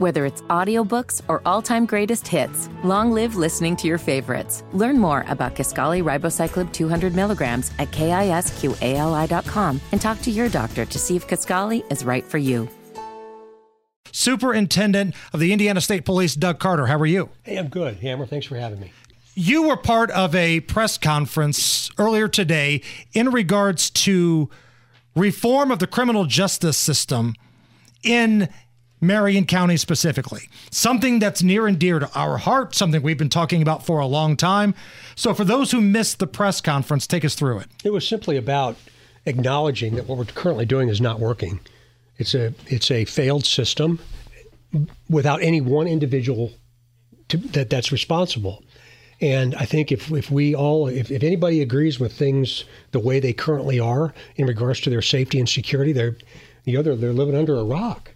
Whether it's audiobooks or all-time greatest hits, long live listening to your favorites. Learn more about Kisqali Ribociclib 200 milligrams at kisqali.com and talk to your doctor to see if Kisqali is right for you. Superintendent of the Indiana State Police, Doug Carter. How are you? Hey, I'm good. Hammer, thanks for having me. You were part of a press conference earlier today in regards to reform of the criminal justice system in Marion County specifically. Something that's near and dear to our heart, something we've been talking about for a long time. So, for those who missed the press conference, take us through it. It was simply about acknowledging that what we're currently doing is not working. It's a it's a failed system without any one individual to, that that's responsible. And I think if, if we all, if, if anybody agrees with things the way they currently are in regards to their safety and security, they're, you know, they're, they're living under a rock.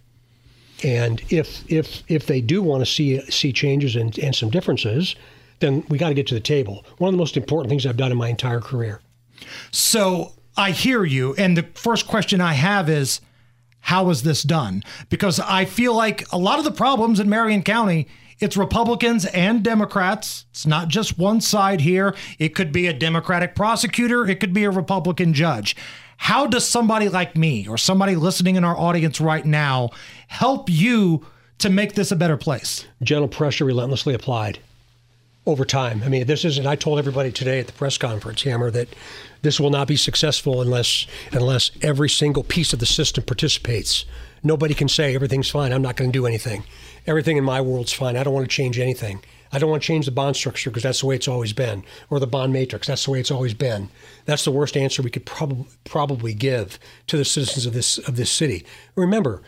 And if if if they do want to see see changes and, and some differences, then we got to get to the table. One of the most important things I've done in my entire career. So I hear you, and the first question I have is, how is this done? Because I feel like a lot of the problems in Marion County, it's Republicans and Democrats. It's not just one side here. It could be a Democratic prosecutor, it could be a Republican judge. How does somebody like me or somebody listening in our audience right now help you to make this a better place? Gentle pressure relentlessly applied over time. I mean, this isn't. I told everybody today at the press conference, Hammer, that this will not be successful unless unless every single piece of the system participates. Nobody can say everything's fine. I'm not going to do anything. Everything in my world's fine. I don't want to change anything. I don't want to change the bond structure because that's the way it's always been, or the bond matrix. That's the way it's always been. That's the worst answer we could probably probably give to the citizens of this of this city. Remember,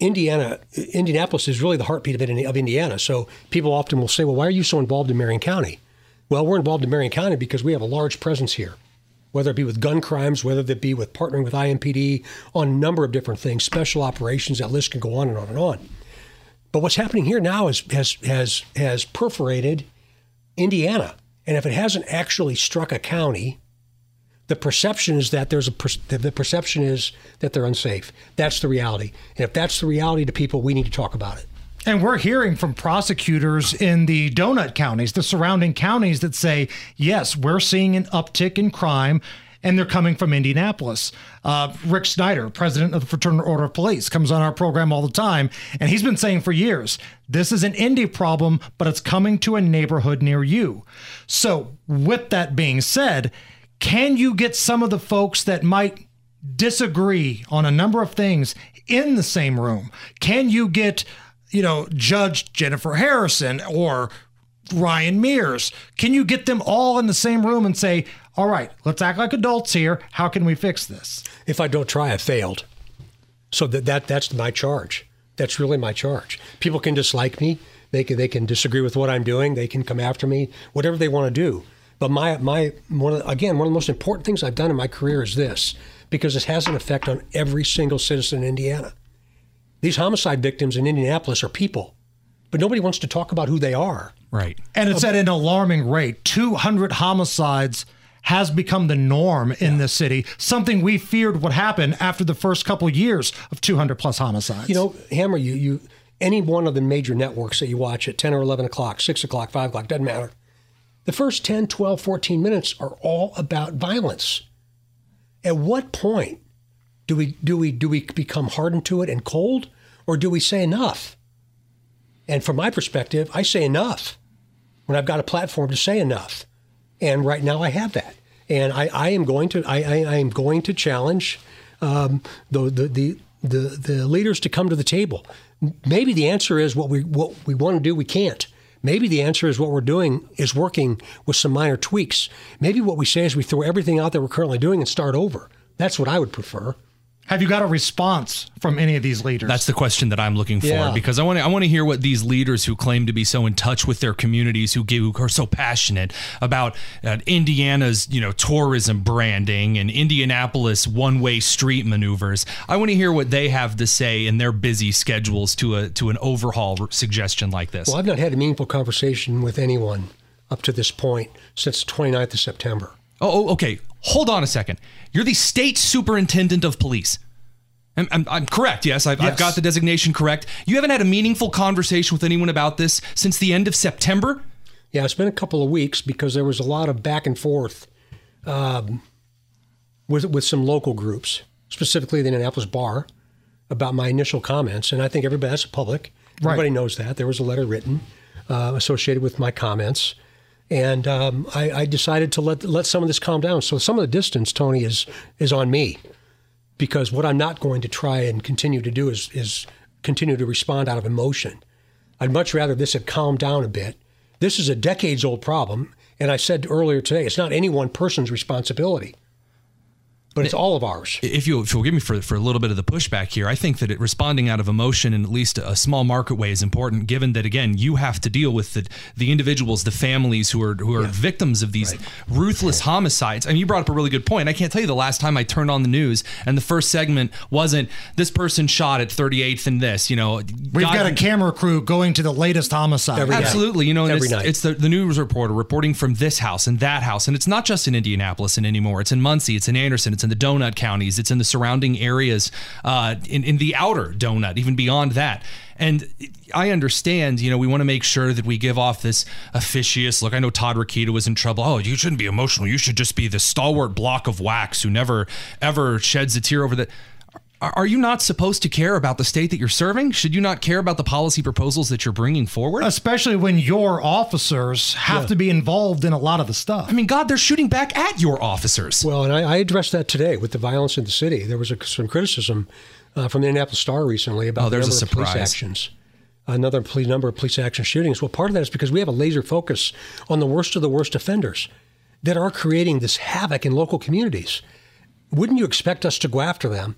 Indiana, Indianapolis is really the heartbeat of, of Indiana. So people often will say, "Well, why are you so involved in Marion County?" Well, we're involved in Marion County because we have a large presence here, whether it be with gun crimes, whether it be with partnering with IMPD on a number of different things, special operations. That list can go on and on and on. But what's happening here now is, has has has perforated Indiana, and if it hasn't actually struck a county, the perception is that there's a the perception is that they're unsafe. That's the reality, and if that's the reality to people, we need to talk about it. And we're hearing from prosecutors in the donut counties, the surrounding counties, that say, yes, we're seeing an uptick in crime and they're coming from Indianapolis. Uh, Rick Snyder, president of the Fraternal Order of Police, comes on our program all the time, and he's been saying for years this is an Indy problem, but it's coming to a neighborhood near you. So, with that being said, can you get some of the folks that might disagree on a number of things in the same room? Can you get, you know, Judge Jennifer Harrison or Ryan Mears? Can you get them all in the same room and say, all right, let's act like adults here. How can we fix this? If I don't try, I failed. So that, that that's my charge. That's really my charge. People can dislike me. They can they can disagree with what I'm doing. They can come after me. Whatever they want to do. But my my one of, again one of the most important things I've done in my career is this because it has an effect on every single citizen in Indiana. These homicide victims in Indianapolis are people, but nobody wants to talk about who they are. Right. And it's at an alarming rate. 200 homicides has become the norm in yeah. this city, something we feared would happen after the first couple of years of 200 plus homicides. You know, Hammer, you, you any one of the major networks that you watch at 10 or 11 o'clock, 6 o'clock, 5 o'clock, doesn't matter. The first 10, 12, 14 minutes are all about violence. At what point do we do we do we become hardened to it and cold, or do we say enough? And from my perspective, I say enough when I've got a platform to say enough. And right now I have that. And I, I am going to I, I, I am going to challenge um, the, the, the the the leaders to come to the table. Maybe the answer is what we what we want to do we can't. Maybe the answer is what we're doing is working with some minor tweaks. Maybe what we say is we throw everything out that we're currently doing and start over. That's what I would prefer. Have you got a response from any of these leaders? That's the question that I'm looking for yeah. because I want to I want to hear what these leaders who claim to be so in touch with their communities, who, give, who are so passionate about uh, Indiana's you know tourism branding and Indianapolis one way street maneuvers. I want to hear what they have to say in their busy schedules to a to an overhaul suggestion like this. Well, I've not had a meaningful conversation with anyone up to this point since the 29th of September. Oh, oh, okay. Hold on a second. You're the state superintendent of police. I'm, I'm, I'm correct. Yes, I've, Yes. I've got the designation correct. You haven't had a meaningful conversation with anyone about this since the end of September. Yeah, it's been a couple of weeks because there was a lot of back and forth um, with with some local groups, specifically the Indianapolis Bar, about my initial comments, and I think everybody that's public. Right. Everybody knows that there was a letter written uh, associated with my comments, and um, I, I decided to let let some of this calm down. So some of the distance, Tony, is is on me because what I'm not going to try and continue to do is is continue to respond out of emotion. I'd much rather this had calmed down a bit. This is a decades old problem, and I said earlier today, it's not any one person's responsibility, but it's all of ours. if you if you'll give me for for a little bit of the pushback here, I think that it, responding out of emotion in at least a small market way is important. Given that again, you have to deal with the the individuals, the families who are who are victims of these ruthless homicides. I mean, you brought up a really good point. I can't tell you the last time I turned on the news and the first segment wasn't this person shot at 38th and this. You know, We've God- got a camera crew going to the latest homicide. Every day. Absolutely, you know, and Every it's, night. it's the, the news reporter reporting from this house and that house, and it's not just in Indianapolis and anymore. It's in Muncie, it's in Anderson, it's in the donut counties, it's in the surrounding areas, uh, in in the outer donut, even beyond that. And I understand, you know, we want to make sure that we give off this officious look. I know Todd Rokita was in trouble. Oh, you shouldn't be emotional. You should just be the stalwart block of wax who never ever sheds a tear over that. Are are you not supposed to care about the state that you're serving? Should you not care about the policy proposals that you're bringing forward? Especially when your officers have to be involved in a lot of the stuff. I mean, God, they're shooting back at your officers. Well, and I, I addressed that today with the violence in the city. There was a, some criticism uh, from the Indianapolis Star recently about Oh, there's the a number of police actions. Another police, number of police action shootings. Well, part of that is because we have a laser focus on the worst of the worst offenders that are creating this havoc in local communities. Wouldn't you expect us to go after them?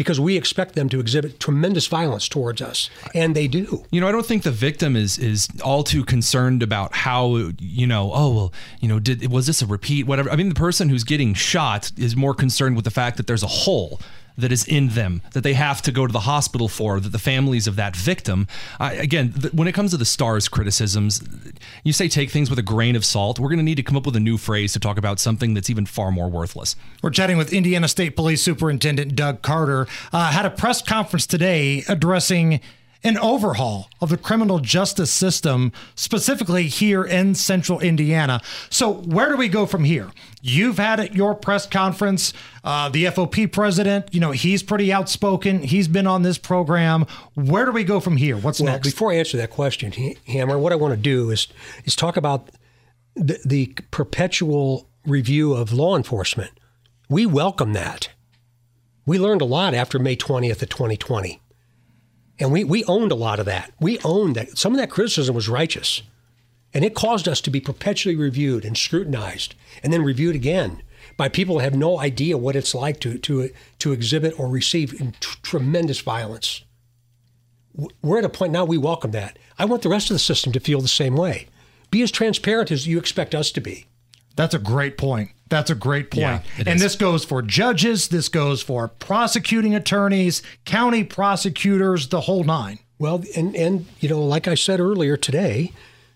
Because we expect them to exhibit tremendous violence towards us, and they do. You know, I don't think the victim is is all too concerned about how you know. Oh well, you know, did was this a repeat? Whatever. I mean, the person who's getting shot is more concerned with the fact that there's a hole that is in them that they have to go to the hospital for. That the families of that victim. I, again, th- when it comes to the stars criticisms, you say take things with a grain of salt. We're going to need to come up with a new phrase to talk about something that's even far more worthless. We're chatting with Indiana State Police Superintendent Doug Carter. Uh, had a press conference today addressing an overhaul of the criminal justice system, specifically here in central Indiana. So, where do we go from here? You've had at your press conference, uh, the FOP president, you know, he's pretty outspoken. He's been on this program. Where do we go from here? What's Well, next? before I answer that question, Hammer, what I want to do is is talk about the, the perpetual review of law enforcement. We welcome that. We learned a lot after May 20th of 2020. And we, we owned a lot of that. We owned that. Some of that criticism was righteous. And it caused us to be perpetually reviewed and scrutinized and then reviewed again by people who have no idea what it's like to, to, to exhibit or receive tr- tremendous violence we're at a point now we welcome that. I want the rest of the system to feel the same way. Be as transparent as you expect us to be. That's a great point. That's a great point. Yeah, and is. this goes for judges, this goes for prosecuting attorneys, county prosecutors, the whole nine. Well, and and you know, like I said earlier today,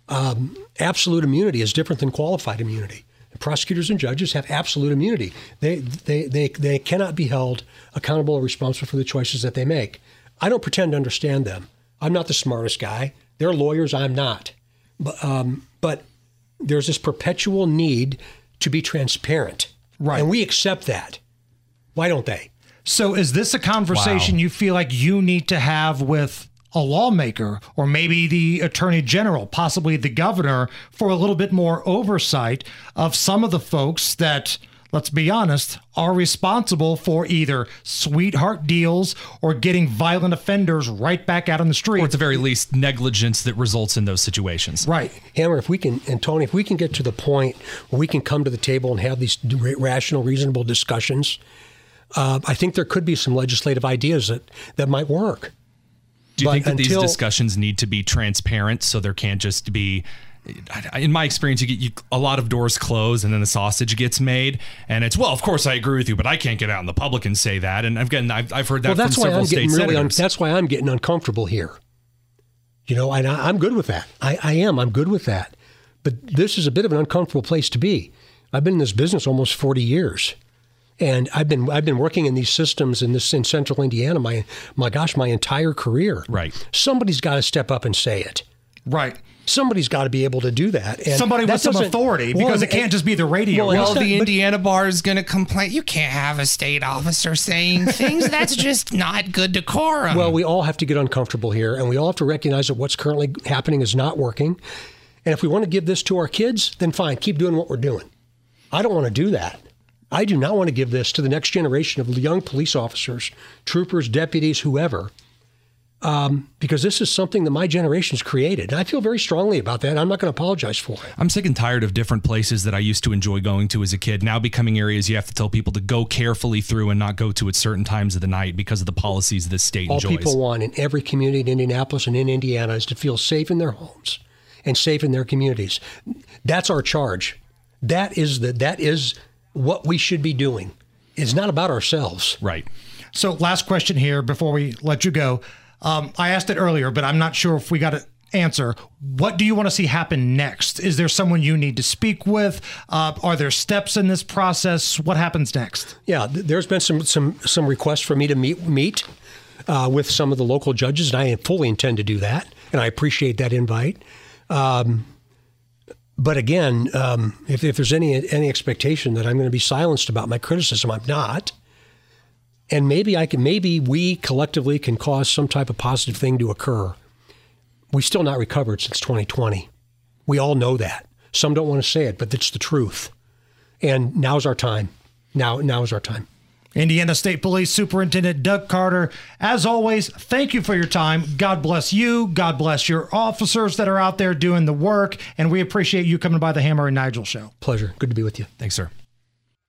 um, absolute immunity is different than qualified immunity. Prosecutors and judges have absolute immunity. They, they they they cannot be held accountable or responsible for the choices that they make. I don't pretend to understand them. I'm not the smartest guy. They're lawyers. I'm not. But um, but there's this perpetual need to be transparent, Right. And we accept that. Why don't they? So is this a conversation Wow. you feel like you need to have with a lawmaker or maybe the attorney general, possibly the governor, for a little bit more oversight of some of the folks that, let's be honest, are responsible for either sweetheart deals or getting violent offenders right back out on the street. Or at the very least, negligence that results in those situations. right. Hammer, if we can, and Tony, if we can get to the point where we can come to the table and have these rational, reasonable discussions, uh, I think there could be some legislative ideas that, that might work. Do you But think that these discussions need to be transparent so there can't just be I- in my experience, you get you, a lot of doors close and then the sausage gets made, and it's well, of course I agree with you, but I can't get out in the public and say that. And again, I've, I've heard that well, that's from why I'm state getting really. Un- that's why I'm getting uncomfortable here. You know, and I, I'm good with that. I, I am. I'm good with that. But this is a bit of an uncomfortable place to be. I've been in this business almost 40 years, And I've been I've been working in these systems in this in central Indiana my my gosh my entire career. Right. Somebody's got to step up and say it. Right. Somebody's got to be able to do that. And Somebody that with some authority because Well, it can't and- just be the radio. Well, Well, Well, the but- Indiana bar is going to complain. You can't have a state officer saying things. That's just not good decorum. Well, we all have to get uncomfortable here, and we all have to recognize that what's currently happening is not working. And if we want to give this to our kids, then fine, keep doing what we're doing. I don't want to do that. I do not want to give this to the next generation of young police officers, troopers, deputies, whoever, um, because this is something that my generation's created. And I feel very strongly about that. I'm not going to apologize for it. I'm sick and tired of different places that I used to enjoy going to as a kid now becoming areas you have to tell people to go carefully through and not go to at certain times of the night because of the policies this state All enjoys. people want in every community in Indianapolis and in Indiana is to feel safe in their homes and safe in their communities. That's our charge. That is the that is what we should be doing. It's not about ourselves. right. So, last question here before we let you go. Um, I asked it earlier, but I'm not sure if we got an answer. What do you want to see happen next? Is there someone you need to speak with? Uh, are there steps in this process? What happens next? Yeah, th- there's been some some some requests for me to meet meet uh, with some of the local judges, and I fully intend to do that, and I appreciate that invite. Um, but again, um, if, if there's any any expectation that I'm going to be silenced about my criticism, I'm not. And maybe I can, maybe we collectively can cause some type of positive thing to occur. We've still not recovered since 2020. We all know that. Some don't want to say it, but it's the truth. And now's our time. Now, now is our time. Indiana State Police Superintendent Doug Carter, as always, thank you for your time. God bless you. God bless your officers that are out there doing the work. And we appreciate you coming by the Hammer and Nigel show. Pleasure. Good to be with you. Thanks, sir.